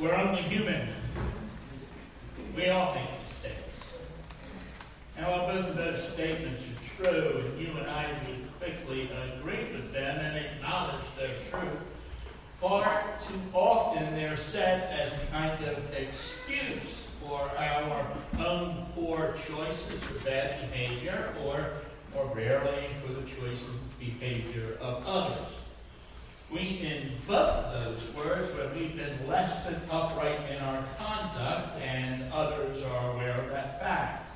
We're only human. We all make mistakes. Now, while both of those statements are true, and you and I would quickly agree with them and acknowledge their truth, far too often they're set as a kind of excuse for our own poor choices or bad behavior, or more rarely for the choice of behavior of others. We invoke those words when we've been less than upright in our conduct, and others are aware of that fact.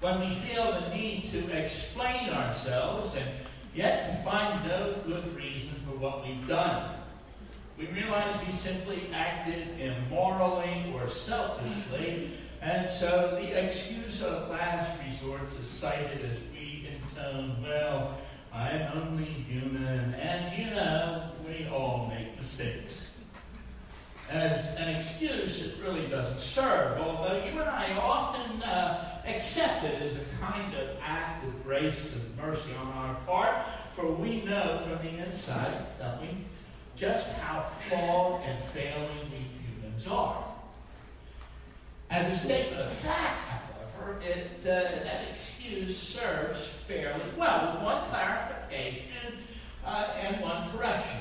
When we feel the need to explain ourselves, and yet can find no good reason for what we've done. We realize we simply acted immorally or selfishly, and so the excuse of last resort is cited as we intone, well, I'm only human, and you know, we all make mistakes. As an excuse, it really doesn't serve, although you and I often uh, accept it as a kind of act of grace and mercy on our part, for we know from the inside, don't we, just how flawed and failing we humans are. As a statement of fact, however, it, uh, that excuse serves fairly well, with one clarification uh, and one correction.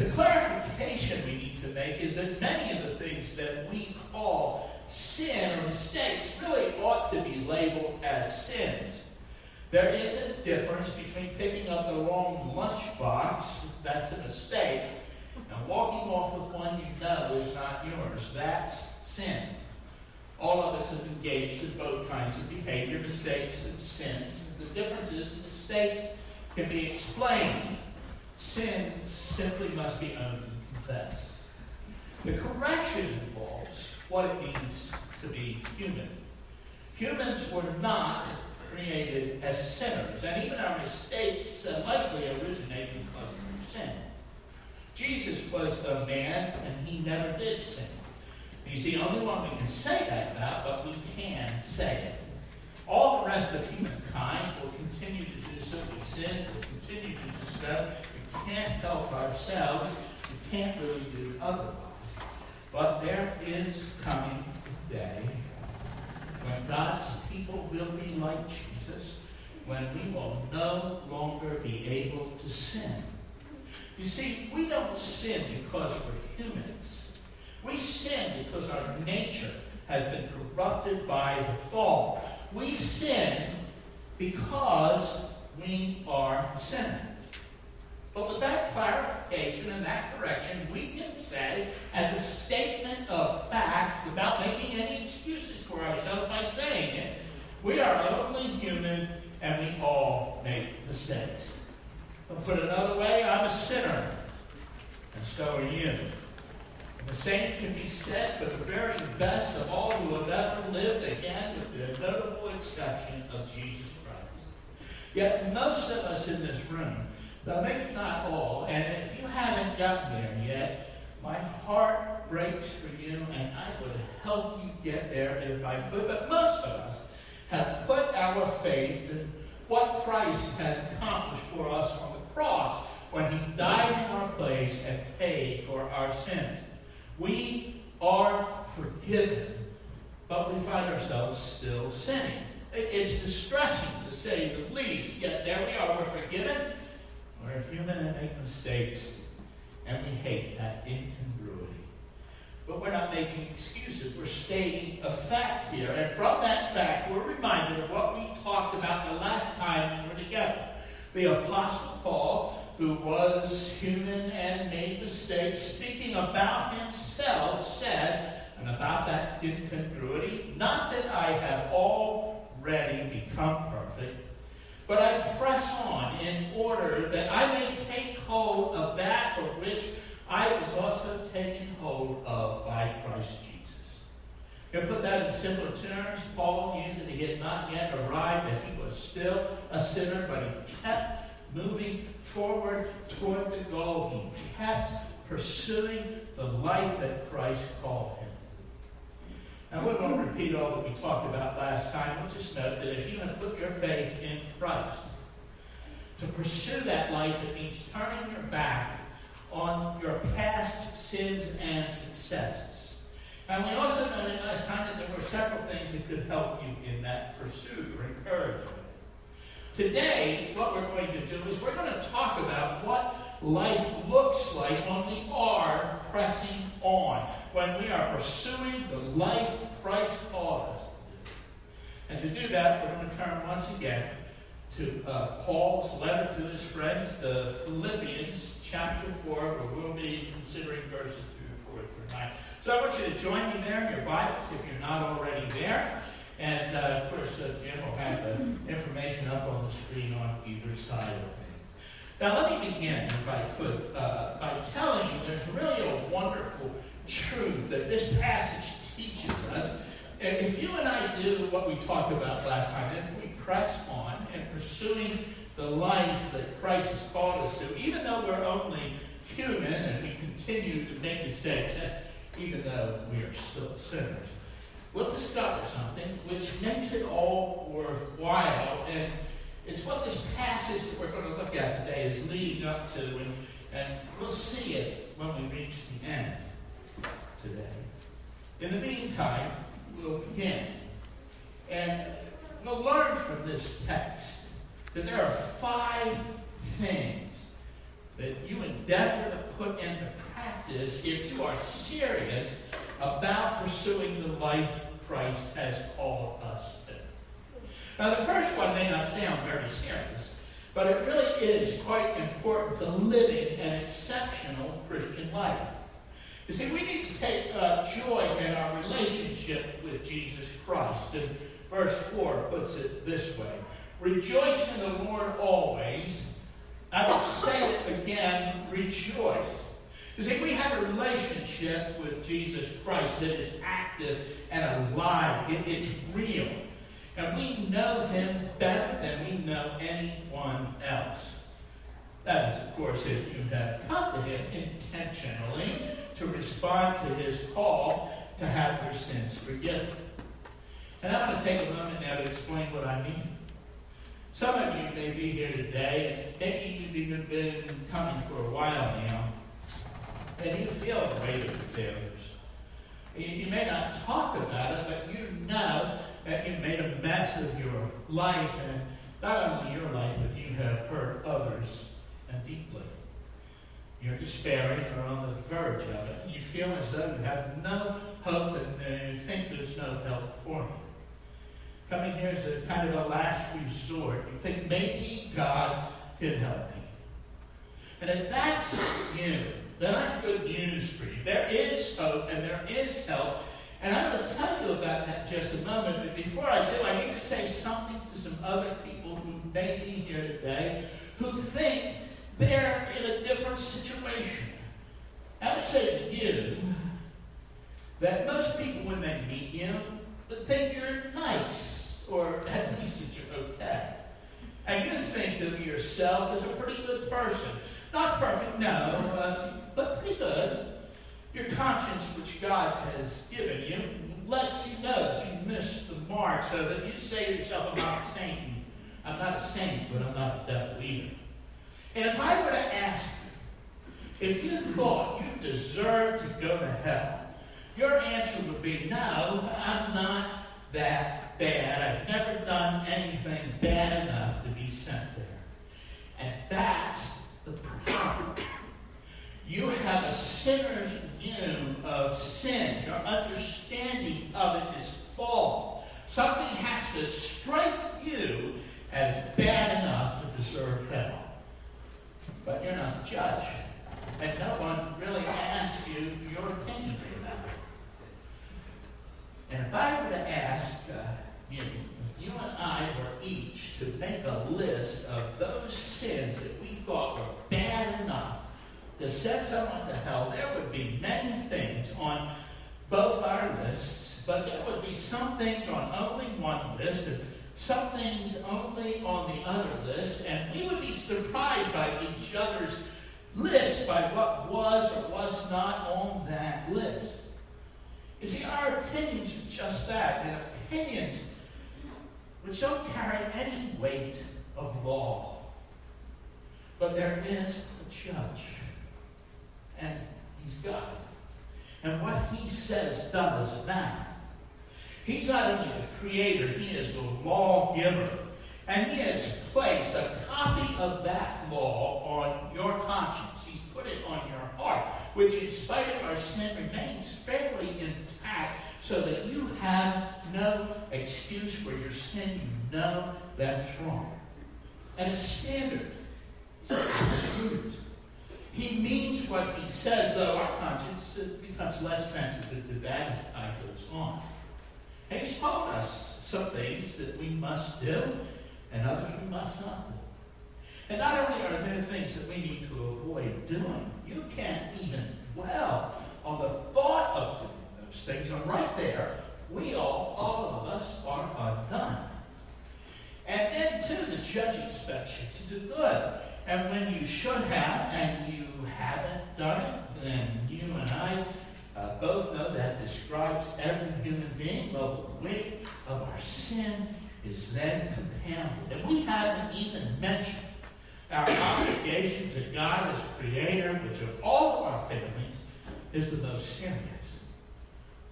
The clarification we need to make is that many of the things that we call sin or mistakes really ought to be labeled as sins. There is a difference between picking up the wrong lunchbox, that's a mistake, and walking off with one you know is not yours. That's sin. All of us have engaged in both kinds of behavior, mistakes and sins. The difference is mistakes can be explained. Sin simply must be owned and confessed. The correction involves what it means to be human. Humans were not created as sinners, and even our mistakes uh, likely originate because of sin. Jesus was a man, and he never did sin. You see, only one we can say that about, but we can say it. All the rest of humankind will continue to do so. We sin, will continue to do so. Can't help ourselves. We can't really do otherwise. But there is coming a day when God's people will be like Jesus, when we will no longer be able to sin. You see, we don't sin because we're humans. We sin because our nature has been corrupted by the fall. We sin because we are sinners. But with that clarification and that correction, we can say, as a statement of fact, without making any excuses for ourselves by saying it, we are only human and we all make mistakes. But put another way, I'm a sinner, and so are you. The same can be said for the very best of all who have ever lived, again, with the notable exception of Jesus Christ. Yet most of us in this room, though maybe not all, and if you haven't gotten there yet, my heart breaks for you, and I would help you get there if I could. But most of us have put our faith in what Christ has accomplished for us on the cross when he died in our place and paid for our sins. We are forgiven, but we find ourselves still sinning. It's distressing to say the least, yet there we are. We're forgiven. We're human and make mistakes, and we hate that incongruity. But we're not making excuses. We're stating a fact here. And from that fact, we're reminded of what we talked about the last time we were together. The Apostle Paul who was human and made mistakes, speaking about himself, said, and about that incongruity, not that I have already become perfect, but I press in order that I may take hold of that for which I was also taken hold of by Christ Jesus. To put that in simpler terms, Paul knew that he had not yet arrived, that he was still a sinner, but he kept moving forward toward the goal. He kept pursuing the life that Christ called him to. Now, we won't repeat all that we talked about last time. We'll just note that if you have put your faith in Christ, to pursue that life, it means turning your back on your past sins and successes. And we also noted last time that there were several things that could help you in that pursuit or encouragement. Today, what we're going to do is we're going to talk about what life looks like when we are pressing on, when we are pursuing the life Christ called us to do. And to do that, we're going to turn once again to uh, Paul's letter to his friends, the Philippians, chapter 4, where we'll be considering verses 3 4 through 9. So I want you to join me there in your Bibles if you're not already there. And uh, of course, uh, Jim will have the information up on the screen on either side of me. Now, let me begin, if I could, uh, by telling you there's really a wonderful truth that this passage teaches us. And if you and I do what we talked about last time, if we press on in pursuing the life that Christ has called us to, even though we're only human and we continue to make mistakes, even though we are still sinners, we'll discover something which makes it all worthwhile. And it's what this passage that we're going to look at today is leading up to, and, and we'll see it when we reach the end today. In the meantime, we'll begin. And we'll learn from this text that there are five things that you endeavor to put into practice if you are serious about pursuing the life Christ has called us to. Now, the first one may not sound very serious, but it really is quite important to living an exceptional Christian life. You see, we need to take uh, joy in our relationship with Jesus Christ. And verse 4 puts it this way Rejoice in the Lord always. I will say it again, rejoice. You see, we have a relationship with Jesus Christ that is active and alive. It, it's real. And we know him better than we know anyone else. That is, of course, if you have come to him intentionally to respond to his call to have your sins forgiven. And I want to take a moment now to explain what I mean. Some of you may be here today, and maybe you've even been coming for a while now, and you feel afraid of your failures. You, may not talk about it, but you know that you made a mess of your life, and not only your life, but you have hurt others and deeply. You're despairing or on the verge of it. You feel as though you have no hope and uh, you think there's no help for you. Coming here is a kind of a last resort. You think maybe God can help me. And if that's you, then I have good news for you. There is hope and there is help. And I'm going to tell you about that just a moment. But before I do, I need to say something to some other people who may be here today who think they're in a different situation. I would say to you that most people, when they meet you, would think you're nice, or at least that you're okay. And you think of yourself as a pretty good person. Not perfect, no, uh, but pretty good. Your conscience, which God has given you, lets you know that you missed the mark so that you say to yourself, I'm not a saint. I'm not a saint, but I'm not a devil either. And if I were to ask you, if you thought you deserved to go to hell, your answer would be, no, I'm not that bad. I've never done anything bad enough to be sent there. And that's the problem. You have a sinner's view of sin. Your understanding of it is flawed. Something has to strike you as bad enough to deserve hell. But you're not the judge. And no one really asks you for your opinion about it. And if I were to ask uh, you, you and I were each to make a list of those sins that we thought were bad enough to send someone to hell, there would be many things on both our lists, but there would be some things on only one list and some things only on the other list, and we would be surprised by each other's list by what was or was not on that list. You see, our opinions are just that, and opinions which don't carry any weight of law. But there is a judge, and he's God. And what he says does matter. He's not only the creator, he is the lawgiver. And he has placed a copy of that law on your conscience. He's put it on your heart, which in spite of our sin remains fairly intact so that you have no excuse for your sin. You know that's wrong. And it's standard. It's absolute. He means what he says, though our conscience becomes less sensitive to that as time goes on. And he's told us some things that we must do and others we must not do. And not only are there things that we need to avoid doing, you can't even dwell on the thought of doing those things. And right there, we all, all of us, are undone. And then, too, the judge expects you to do good. And when you should have and you haven't done it, then you and I uh, both know that describes every human being. Well, the weight of our sin is then compounded. And we haven't even mentioned our obligation to God as creator, which of all of our failings is the most serious.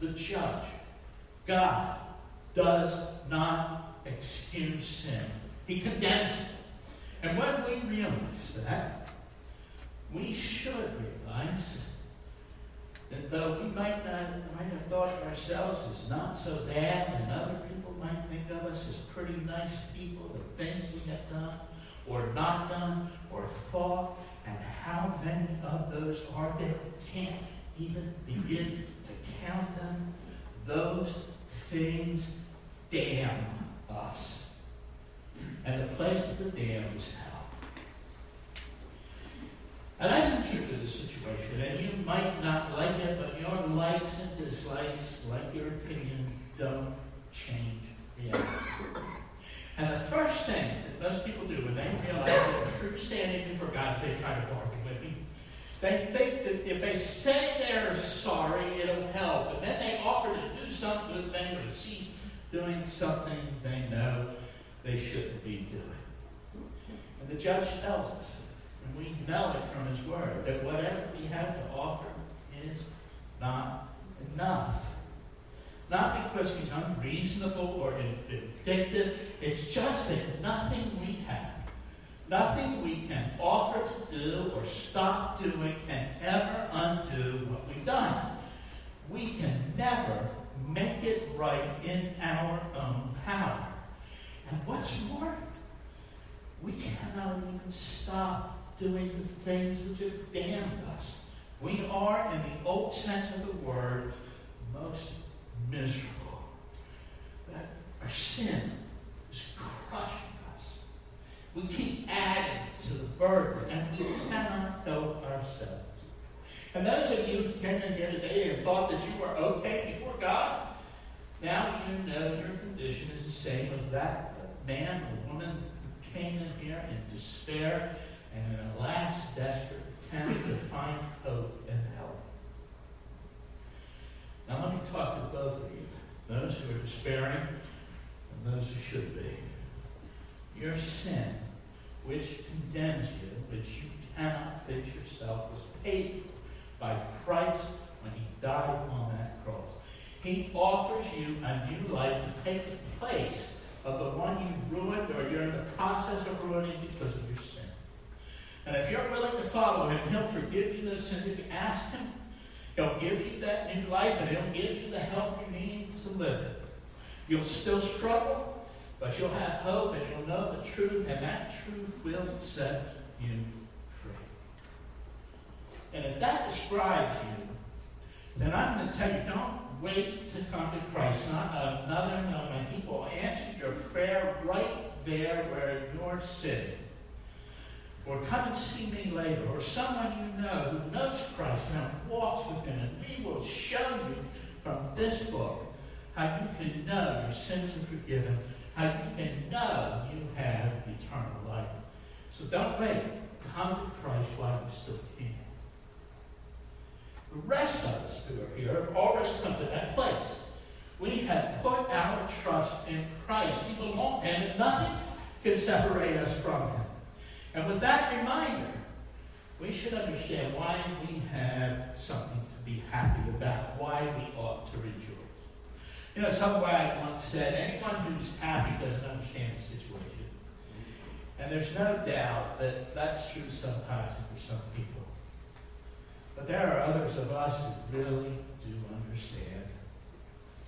The judge, God, does not excuse sin. He condemns it. And when we realize that, we should realize that though we might not might have thought of ourselves as not so bad, and other people might think of us as pretty nice people, the things we have done or not done or thought, and how many of those are there? Can't even begin to count them. Those things damn us. And the place of the damned is hell. And the truth of the situation. And you might not like it, but your likes and dislikes, like your opinion, don't change reality. And the first thing that most people do when they realize their true standing before God is they try to bargain. They think that if they say they're sorry, it'll help. And then they offer to do some good thing or cease doing something they know they shouldn't be doing. And the judge tells us, and we know it from his word, that whatever we have to offer is not enough. Not because he's unreasonable or vindictive. It's just that nothing we have, nothing we can offer to do or stop doing can ever undo what we've done. We can never make it right in our own power. And what's more, we cannot even stop doing the things which have damned us. We are, in the old sense of the word, most miserable. That our sin is crushing us. We keep adding to the burden, and we cannot help ourselves. And those of you who came in here today and thought that you were okay before God, now you know your condition is the same as that man or woman who came in here in despair and in a last desperate attempt to find hope and help. Now let me talk to both of you, those who are despairing and those who should be. Your sin, which condemns you, which you cannot fix yourself, was paid by Christ when he died on that cross. He offers you a new life to take the place of the one you've ruined or you're in the process of ruining because of your sin. And if you're willing to follow him, he'll forgive you those sins if you ask him. He'll give you that new life and he'll give you the help you need to live it. You'll still struggle, but you'll have hope and you'll know the truth, and that truth will set you free. And if that describes you, then I'm going to tell you don't wait to come to Christ, not another moment. He will answer your prayer right there where you're sitting. Or come and see me later, or someone you know who knows Christ and walks with him, and we will show you from this book how you can know your sins are forgiven, how you can know you have eternal life. So don't wait. Come to Christ while you still can. The rest of us who are here have already come to that place. We have put our trust in Christ. We belong to Him, and nothing can separate us from Him. And with that reminder, we should understand why we have something to be happy about, why we ought to rejoice. You know, some guy once said, anyone who's happy doesn't understand the situation. And there's no doubt that that's true sometimes for some people. But there are others of us who really do understand.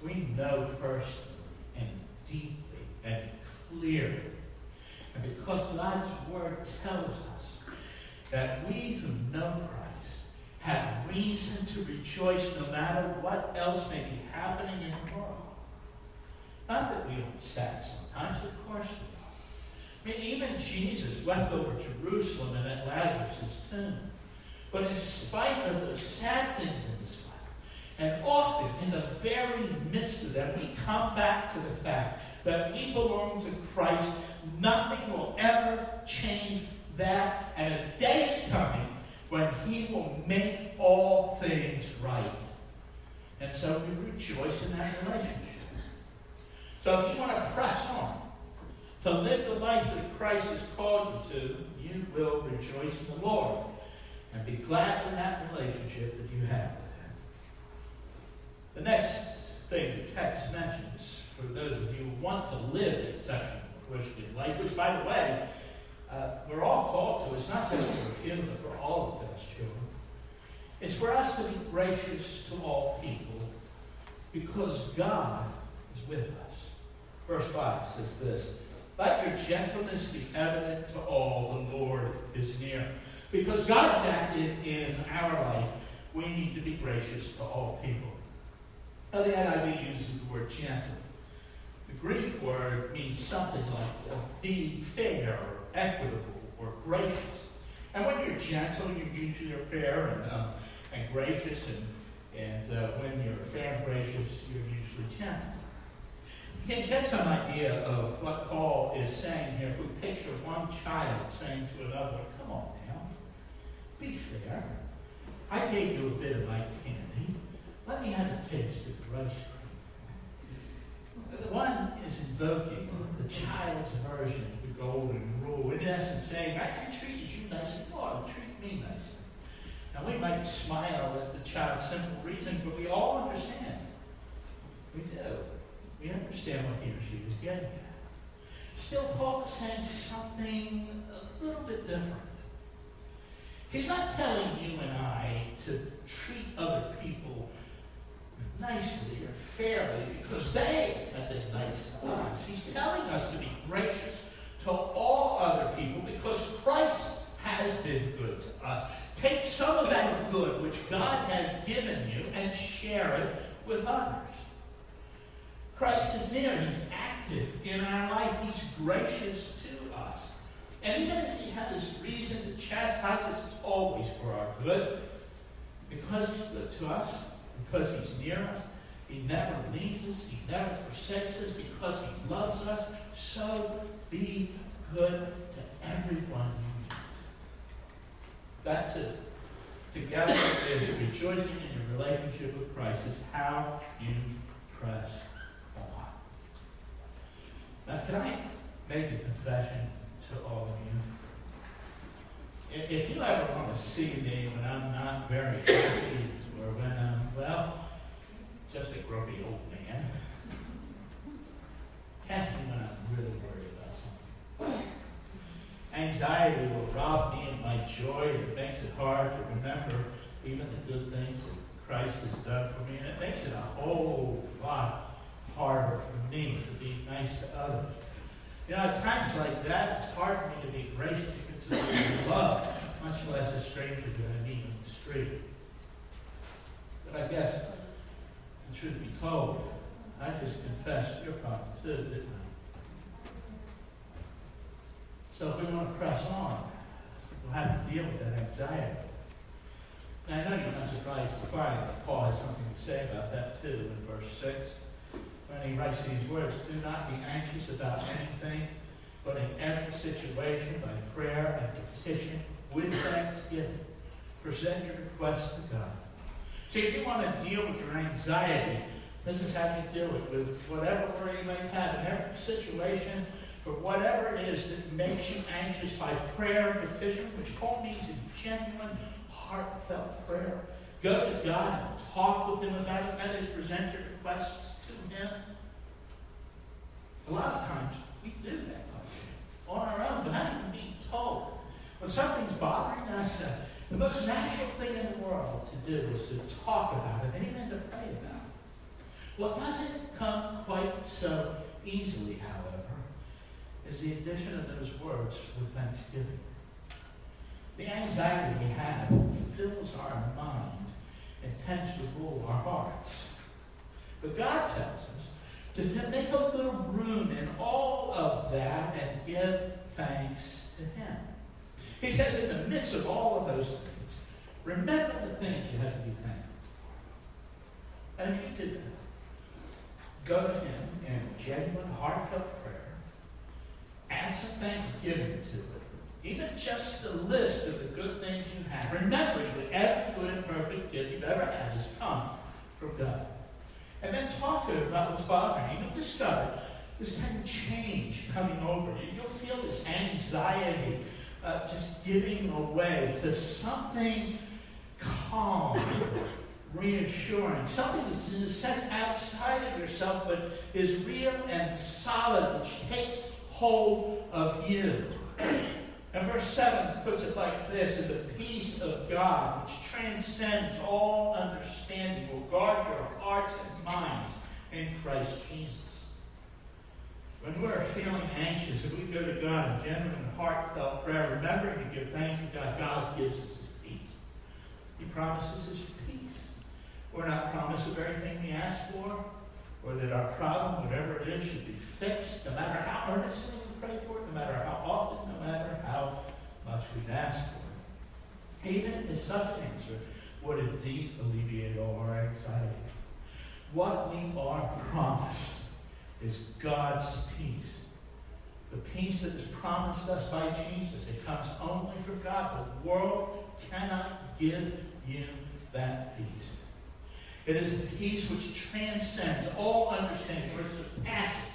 We know personally and deeply and clearly. And because God's Word tells us that we who know Christ have reason to rejoice no matter what else may be happening in the world. Not that we don't sad sometimes, of course we are. I mean, even Jesus wept over Jerusalem and at Lazarus' tomb. But in spite of the sad things in this life, and often in the very midst of them, we come back to the fact that we belong to Christ. Nothing will ever change that. And a day is coming when He will make all things right. And so we rejoice in that relationship. So if you want to press on to live the life that Christ has called you to, you will rejoice in the Lord and be glad in that relationship that you have with Him. The next thing the text mentions, for those of you who want to live the exceptional Christian life, which, by the way, uh, we're all called to. It's not just for a few, but for all of God's children. It's for us to be gracious to all people because God is with us. Verse 5 says this Let your gentleness be evident to all, the Lord is near. Because God is active in our life, we need to be gracious to all people. Now, the NIV uses the word gentle. The Greek word means something like uh, be fair, or equitable, or gracious. And when you're gentle, you're usually fair and, um, and gracious, and, and uh, when you're fair and gracious, you're usually gentle. Can get some idea of what Paul is saying here if we picture one child saying to another, Come on now, be fair. I gave you a bit of my candy. Let me have a taste of the ice cream. The one is invoking the child's version of the golden rule, in essence saying, I, I treated you nicely, to treat me nicely. Now we might smile at the child's simple reason, but we all understand. We do. We understand what he or she is getting at. Still, Paul is saying something a little bit different. He's not telling you and I to treat other people nicely or fairly because they have been nice to us. He's telling us to be gracious to all other people because Christ has been good to us. Take some of that good which God has given you and share it with others. Christ is near. He's active in our life. He's gracious to us. And even as he has this reason to chastise us, it's always for our good. Because he's good to us, because he's near us, he never leaves us, he never forsakes us, because he loves us. So be good to everyone you meet. That to, together is rejoicing in your relationship with Christ is how you press now, can I make a confession to all of you? If you ever want to see me when I'm not very happy or when I'm, well, just a grumpy old man, catch me when I'm really worried about something. Anxiety will rob me of my joy. It makes it hard to remember even the good things that Christ has done for me. And it makes it a whole lot harder for me to be nice to others. You know, at times like that, it's hard for me to be gracious to those I love, much less a stranger that I meet on the street. But I guess, the truth be told, I just confessed your problem too, didn't I? So if we want to press on, we'll have to deal with that anxiety. Now, I know you're not surprised to find that Paul has something to say about that too in verse 6 when he writes these words, do not be anxious about anything, but in every situation, by prayer and petition, with thanksgiving, present your requests to God. See, if you want to deal with your anxiety, this is how you do it with whatever worry you may have in every situation, for whatever it is that makes you anxious by prayer and petition, which Paul means in genuine, heartfelt prayer. Go to God and talk with Him about it. That is, present your requests A lot of times we do that on our own without even being told. When something's bothering us, uh, the most natural thing in the world to do is to talk about it and even to pray about it. What doesn't come quite so easily, however, is the addition of those words with thanksgiving. The anxiety we have fills our mind and tends to rule our hearts. But God tells us to, make a little room in all of that and give thanks to Him. He says, in the midst of all of those things, remember the things you have to be thankful. And if you did that, go to Him in genuine, heartfelt prayer, add some thanksgiving to it, even just a list of the good things you have, remembering that every good and perfect gift you've ever had has come from God. And then talk to him about what's bothering you. You'll discover this kind of change coming over you. You'll feel this anxiety uh, just giving away to something calm, reassuring, something that's in a sense outside of yourself but is real and solid, which takes hold of you. And verse 7 puts it like this And the peace of God, which transcends all understanding, will guard your hearts and minds in Christ Jesus. When we're feeling anxious, if we go to God in genuine heartfelt prayer, remembering to give thanks to God, God gives us his peace. He promises his peace. We're not promised the very thing we ask for, or that our problem, whatever it is, should be fixed, no matter how earnestly we pray for it, no matter how often, matter how much we'd ask for it. Even if such an answer would indeed alleviate all our anxiety. What we are promised is God's peace. The peace that is promised us by Jesus. It comes only from God. The world cannot give you that peace. It is a peace which transcends all understanding, which surpasses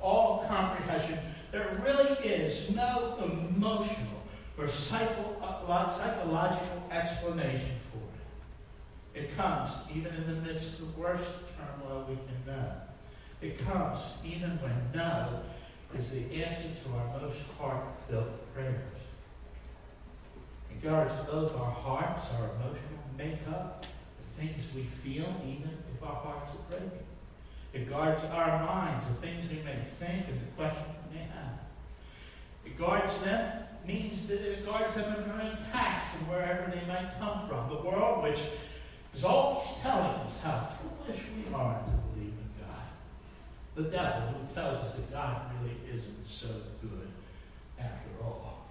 all comprehension. There really is no emotional or uh, psychological explanation for it. It comes even in the midst of the worst turmoil we can know. It comes even when no is the answer to our most heartfelt prayers. It guards both our hearts, our emotional makeup, the things we feel, even if our hearts are breaking. It guards our minds, the things we may think and the questions we may have. It guards them means that it guards them and are intact from wherever they might come from. The world, which is always telling us how foolish we are to believe in God. The devil, who tells us that God really isn't so good after all.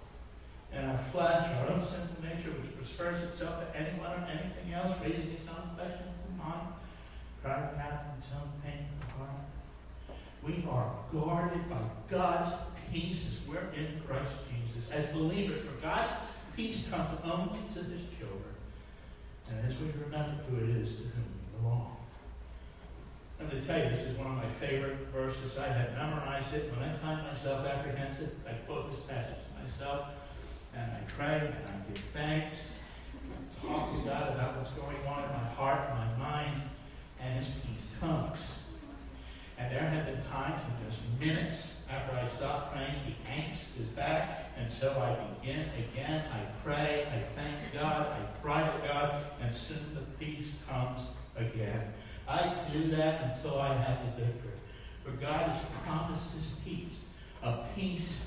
And our flesh, our own sinful nature, which prefers itself to anyone or anything else, raising its own questions in mind, crying out in own pain in the heart. We are guarded by God's peace as we're in Christ Jesus. As believers, for God's peace comes only to his children. And as we remember who it is to whom we belong. I'm to tell you, this is one of my favorite verses. I have memorized it. When I find myself apprehensive, I quote this passage to myself, and I pray, and I give thanks, and talk to God about what's going on in my heart, my mind, and His peace comes. And there have been times in just minutes after I stop praying, the angst is back, and so I begin again. I pray, I thank God, I cry to God, and soon the peace comes again. I do that until I have the victory. For God has promised his peace, a peace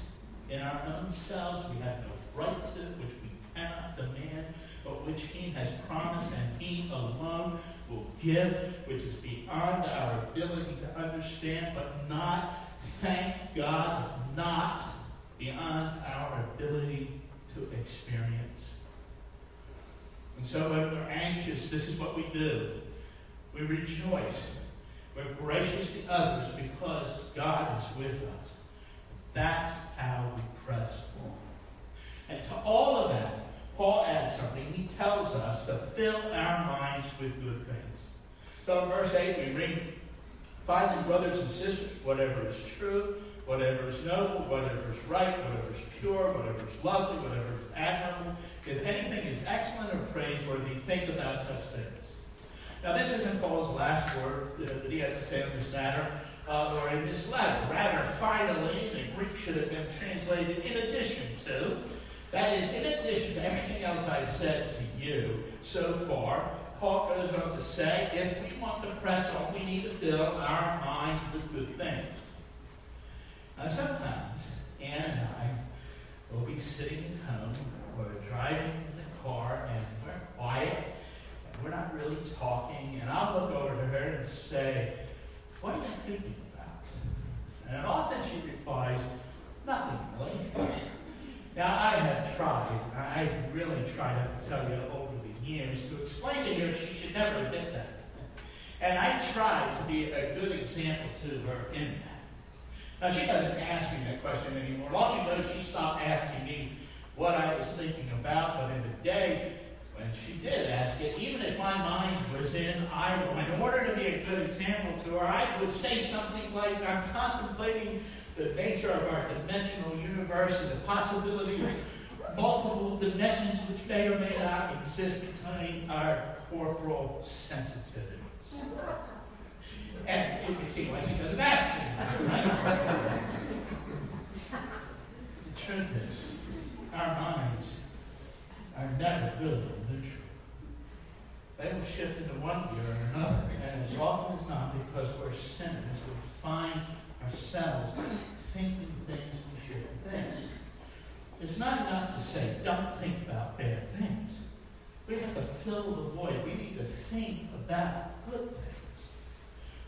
in our own selves we have no right to, which we cannot demand, but which he has promised, and he alone will give, which is beyond our ability to understand, but not thank God, not beyond our ability to experience. And so when we're anxious, this is what we do. We rejoice. We're gracious to others because God is with us. That's how we press on. And to all of that, Paul adds something. He tells to fill our minds with good things. So in verse 8, we read, Finally, brothers and sisters, whatever is true, whatever is noble, whatever is right, whatever is pure, whatever is lovely, whatever is admirable, if anything is excellent or praiseworthy, think about such things. Now, this isn't Paul's last word uh, that he has to say on this matter uh, or in this letter. Rather, finally, the Greek should have been translated in addition to. That is, in addition to everything else I've said to you so far, Paul goes on to say, if we want to press on, we need to fill our minds with good things. Now, sometimes Ann and I will be sitting at home or driving in the car and we're quiet and we're not really talking, and I'll look over to her and say, What are you thinking about? And often she replies, Nothing really. Now, I have tried, I really tried, I have to tell you, over the years, to explain to her she should never admit that. And I tried to be a good example to her in that. Now, she doesn't ask me that question anymore. Long ago, she stopped asking me what I was thinking about, but in the day when she did ask it, even if my mind was in idle, in order to be a good example to her, I would say something like, I'm contemplating the nature of our dimensional universe and the possibility of multiple dimensions which may or may not exist between our corporal sensitivities. And you can see why she doesn't ask me. Right? the truth is, our minds are never really neutral. They will shift into one gear or another, and as often as not, because we're sinners, we find ourselves thinking things we shouldn't think. It's not enough to say, don't think about bad things. We have to fill the void. We need to think about good things.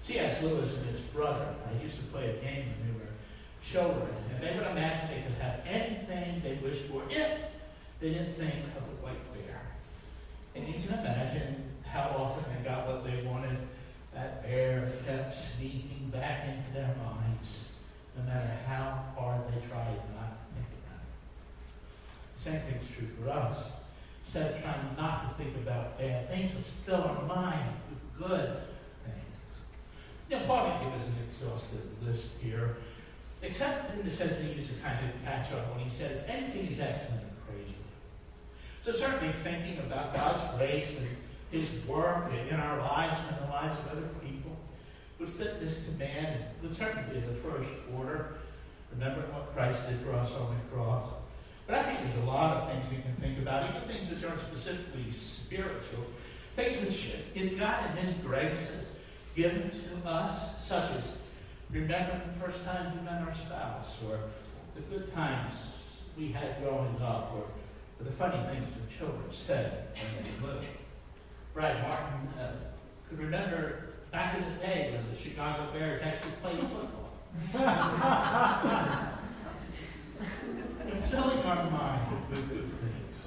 C.S. Lewis and his brother, I used to play a game when we were children, and they would imagine they could have anything they wished for if they didn't think of the white bear. And you can imagine how often they got what they wanted. That bear kept sneaking back into their minds, no matter how hard they tried not to think about it. Same thing's true for us. Instead of trying not to think about bad things, let's fill our mind with good things. Now, Paul didn't give us an exhaustive list here, except in the sense that he used a kind of catch up when he said, anything is excellent and praiseworthy. So certainly thinking about God's grace and his work in our lives and in the lives of other people would fit this command and would certainly be the first order, remembering what Christ did for us on the cross. But I think there's a lot of things we can think about, even things which aren't specifically spiritual, things which in God and His grace has given to us, such as remembering the first time we met our spouse, or the good times we had growing up, or, or the funny things the children said when they were little. Brad Martin uh, could remember back in the day when the Chicago Bears actually played football. and filling our mind with good things,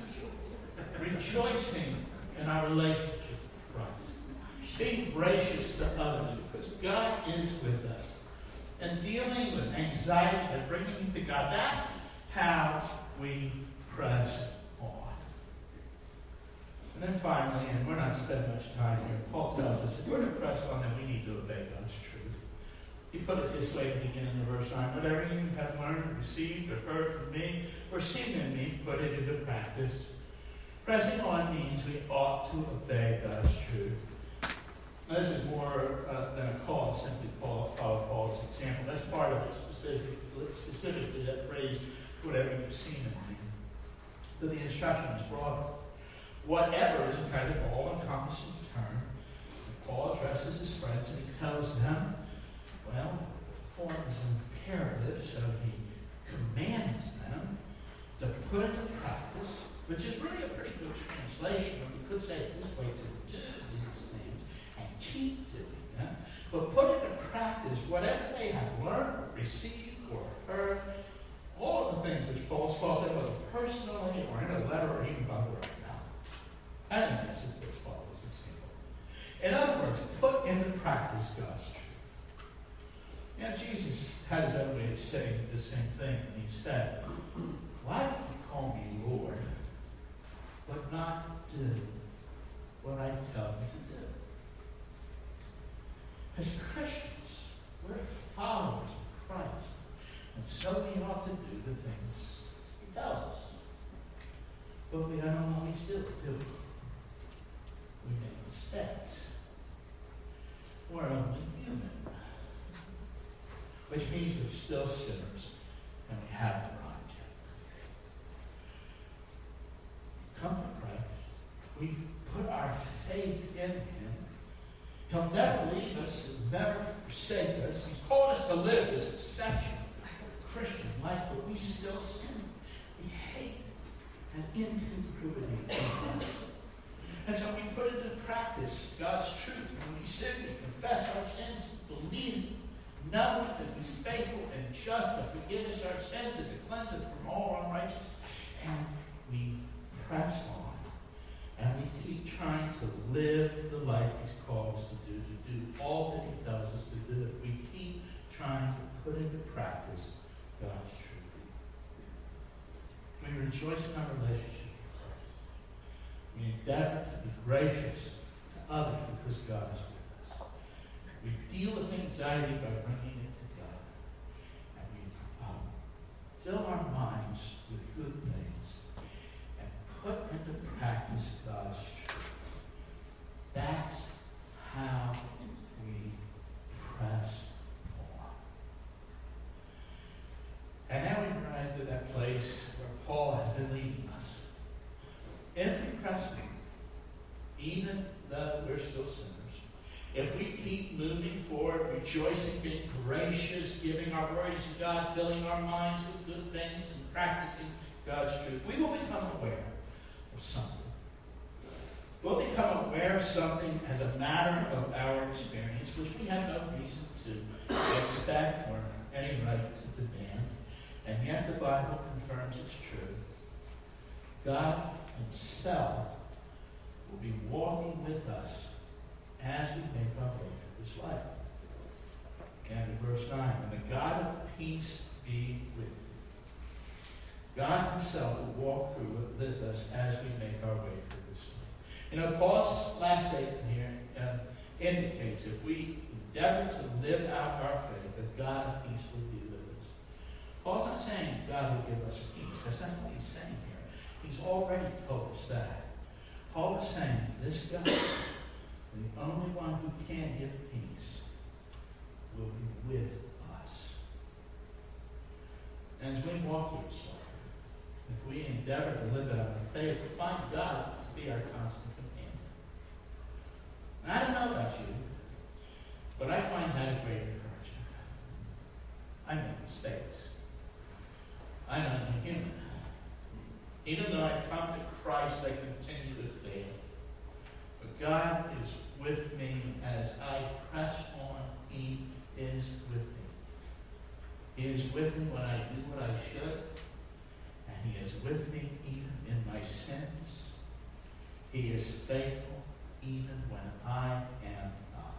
rejoicing in our relationship with Christ, being gracious to others because God is with us. And dealing with anxiety and bringing it to God, that's how we press. And then finally, and we're not spending much time here, Paul tells us if we're to press on, then we need to obey God's truth. He put it this way at the beginning of verse 9 Whatever you have learned, received, or heard from me, or seen in me, put it into practice. Pressing on means we ought to obey God's truth. This is more uh, than a call, simply follow, follow Paul's example. That's part of it, specifically, specifically that phrase, whatever you've seen in me. But the instruction is broader. Whatever is a kind of all-encompassing term. Paul addresses his friends and he tells them, well, the form is imperative, so he commands them to put into practice, which is really a pretty good translation, we could say it this way, to do these things and keep doing them, but put into practice whatever they have learned, received, or heard, all of the things which Paul spoke of, whether personally or in a letter or even by word of mouth. I think this is what follows simple. In other words, put into practice God's truth. Now, Jesus had his own way of saying the same thing, and he said, Why do you call me Lord, but not do what I tell you to do? As Christians, we're followers of Christ. And so we ought to do the things he tells us. But we don't always do it, do we? sex. We're only human, which means we're still sinners and we have God, filling our minds with good things, and practicing God's truth, we will become aware of something. We'll become aware of something as a matter of our experience, which we have no reason to expect or any right to demand. And yet the Bible confirms it's true. God Himself will be walking with us as we make our way through this life. And verse 9, and the God of peace be with you. God Himself will walk through with us as we make our way through this life. You know, Paul's last statement here uh, indicates if we endeavor to live out our faith, that God of peace will be with us. Paul's not saying God will give us peace. That's not what he's saying here. He's already told us that. Paul is saying this God the only one who can give peace will be with us. As we walk through this life, if we endeavor to live out our faith, find God to be our constant companion. And I don't know about you, but I find that a great encouragement. I make mistakes. I know I'm human. Even though I've come to Christ, I continue to fail. But God is with me as I press on. He is with me. He is with me when I do what I should, and He is with me even in my sins. He is faithful even when I am not.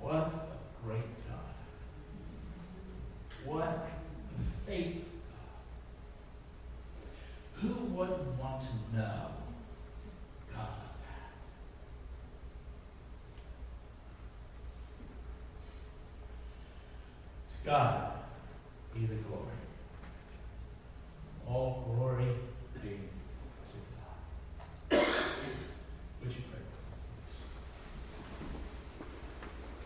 What a great God. What a faithful God. Who wouldn't want to know God be the glory. All glory be to God. Would you pray?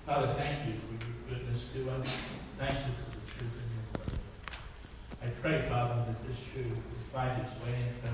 Father, thank you for your goodness to us. Thank you for the truth in your word. I pray, Father, that this truth will find its way into